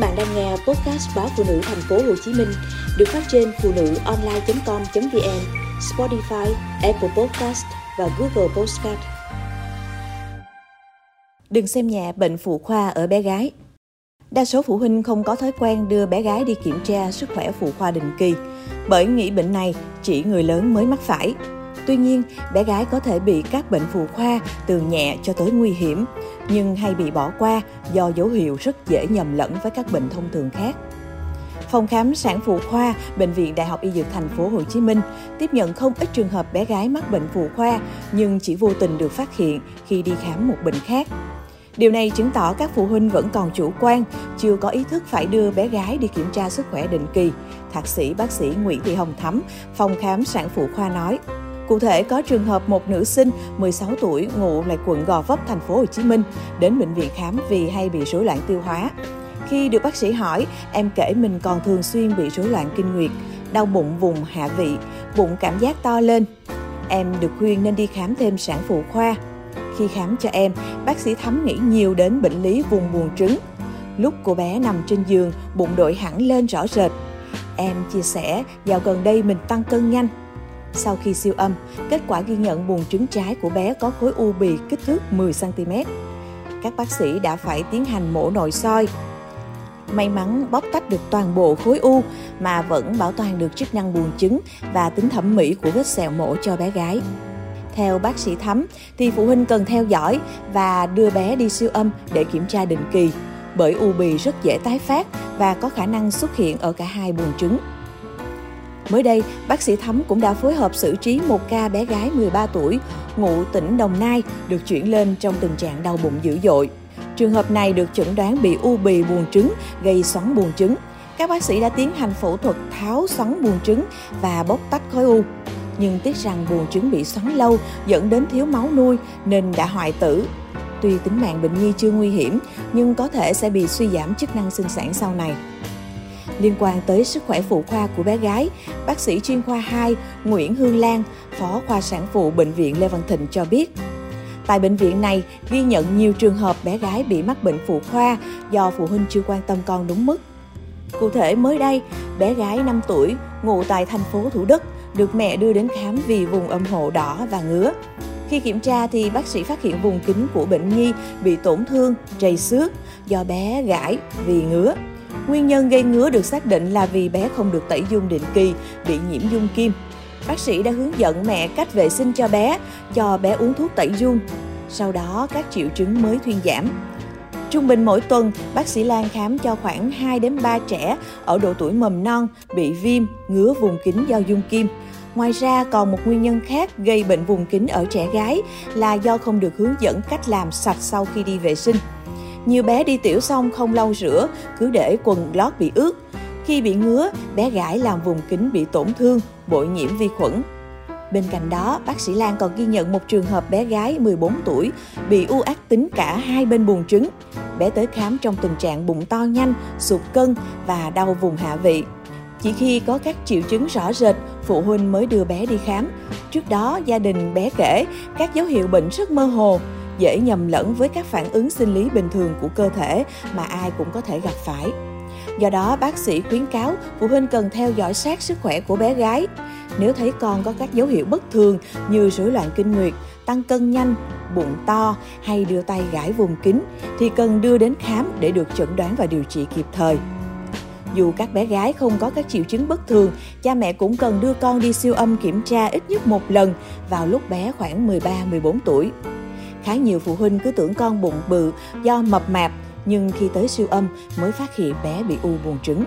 bạn đang nghe podcast báo phụ nữ thành phố Hồ Chí Minh được phát trên phụ nữ online.com.vn, Spotify, Apple Podcast và Google Podcast. Đừng xem nhẹ bệnh phụ khoa ở bé gái. Đa số phụ huynh không có thói quen đưa bé gái đi kiểm tra sức khỏe phụ khoa định kỳ, bởi nghĩ bệnh này chỉ người lớn mới mắc phải. Tuy nhiên, bé gái có thể bị các bệnh phụ khoa từ nhẹ cho tới nguy hiểm, nhưng hay bị bỏ qua do dấu hiệu rất dễ nhầm lẫn với các bệnh thông thường khác. Phòng khám sản phụ khoa Bệnh viện Đại học Y Dược Thành phố Hồ Chí Minh tiếp nhận không ít trường hợp bé gái mắc bệnh phụ khoa nhưng chỉ vô tình được phát hiện khi đi khám một bệnh khác. Điều này chứng tỏ các phụ huynh vẫn còn chủ quan, chưa có ý thức phải đưa bé gái đi kiểm tra sức khỏe định kỳ. Thạc sĩ bác sĩ Nguyễn Thị Hồng Thắm, phòng khám sản phụ khoa nói. Cụ thể có trường hợp một nữ sinh 16 tuổi ngụ lại quận Gò Vấp thành phố Hồ Chí Minh đến bệnh viện khám vì hay bị rối loạn tiêu hóa. Khi được bác sĩ hỏi, em kể mình còn thường xuyên bị rối loạn kinh nguyệt, đau bụng vùng hạ vị, bụng cảm giác to lên. Em được khuyên nên đi khám thêm sản phụ khoa. Khi khám cho em, bác sĩ thấm nghĩ nhiều đến bệnh lý vùng buồng trứng. Lúc cô bé nằm trên giường, bụng đội hẳn lên rõ rệt. Em chia sẻ, dạo gần đây mình tăng cân nhanh, sau khi siêu âm, kết quả ghi nhận buồng trứng trái của bé có khối u bì kích thước 10cm. Các bác sĩ đã phải tiến hành mổ nội soi. May mắn bóc tách được toàn bộ khối u mà vẫn bảo toàn được chức năng buồng trứng và tính thẩm mỹ của vết sẹo mổ cho bé gái. Theo bác sĩ Thắm, thì phụ huynh cần theo dõi và đưa bé đi siêu âm để kiểm tra định kỳ, bởi u bì rất dễ tái phát và có khả năng xuất hiện ở cả hai buồng trứng. Mới đây, bác sĩ Thắm cũng đã phối hợp xử trí một ca bé gái 13 tuổi, ngụ tỉnh Đồng Nai, được chuyển lên trong tình trạng đau bụng dữ dội. Trường hợp này được chẩn đoán bị u bì buồng trứng, gây xoắn buồng trứng. Các bác sĩ đã tiến hành phẫu thuật tháo xoắn buồng trứng và bóc tách khối u. Nhưng tiếc rằng buồng trứng bị xoắn lâu dẫn đến thiếu máu nuôi nên đã hoại tử. Tuy tính mạng bệnh nhi chưa nguy hiểm, nhưng có thể sẽ bị suy giảm chức năng sinh sản sau này. Liên quan tới sức khỏe phụ khoa của bé gái, bác sĩ chuyên khoa 2 Nguyễn Hương Lan, phó khoa sản phụ Bệnh viện Lê Văn Thịnh cho biết, Tại bệnh viện này ghi nhận nhiều trường hợp bé gái bị mắc bệnh phụ khoa do phụ huynh chưa quan tâm con đúng mức. Cụ thể mới đây, bé gái 5 tuổi ngụ tại thành phố Thủ Đức được mẹ đưa đến khám vì vùng âm hộ đỏ và ngứa. Khi kiểm tra thì bác sĩ phát hiện vùng kính của bệnh nhi bị tổn thương, trầy xước do bé gãi vì ngứa. Nguyên nhân gây ngứa được xác định là vì bé không được tẩy dung định kỳ, bị nhiễm dung kim. Bác sĩ đã hướng dẫn mẹ cách vệ sinh cho bé, cho bé uống thuốc tẩy dung. Sau đó các triệu chứng mới thuyên giảm. Trung bình mỗi tuần, bác sĩ Lan khám cho khoảng 2 đến 3 trẻ ở độ tuổi mầm non bị viêm, ngứa vùng kính do dung kim. Ngoài ra còn một nguyên nhân khác gây bệnh vùng kính ở trẻ gái là do không được hướng dẫn cách làm sạch sau khi đi vệ sinh. Nhiều bé đi tiểu xong không lau rửa, cứ để quần lót bị ướt. Khi bị ngứa, bé gãi làm vùng kính bị tổn thương, bội nhiễm vi khuẩn. Bên cạnh đó, bác sĩ Lan còn ghi nhận một trường hợp bé gái 14 tuổi bị u ác tính cả hai bên buồng trứng. Bé tới khám trong tình trạng bụng to nhanh, sụt cân và đau vùng hạ vị. Chỉ khi có các triệu chứng rõ rệt, phụ huynh mới đưa bé đi khám. Trước đó, gia đình bé kể các dấu hiệu bệnh rất mơ hồ, dễ nhầm lẫn với các phản ứng sinh lý bình thường của cơ thể mà ai cũng có thể gặp phải. Do đó, bác sĩ khuyến cáo phụ huynh cần theo dõi sát sức khỏe của bé gái. Nếu thấy con có các dấu hiệu bất thường như rối loạn kinh nguyệt, tăng cân nhanh, bụng to hay đưa tay gãi vùng kín thì cần đưa đến khám để được chẩn đoán và điều trị kịp thời. Dù các bé gái không có các triệu chứng bất thường, cha mẹ cũng cần đưa con đi siêu âm kiểm tra ít nhất một lần vào lúc bé khoảng 13-14 tuổi. Khá nhiều phụ huynh cứ tưởng con bụng bự do mập mạp, nhưng khi tới siêu âm mới phát hiện bé bị u buồng trứng.